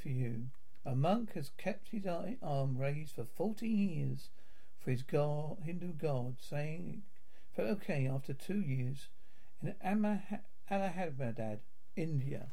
for you. A monk has kept his arm raised for 14 years for his god, Hindu god, saying it felt okay after two years in Allahabad, India.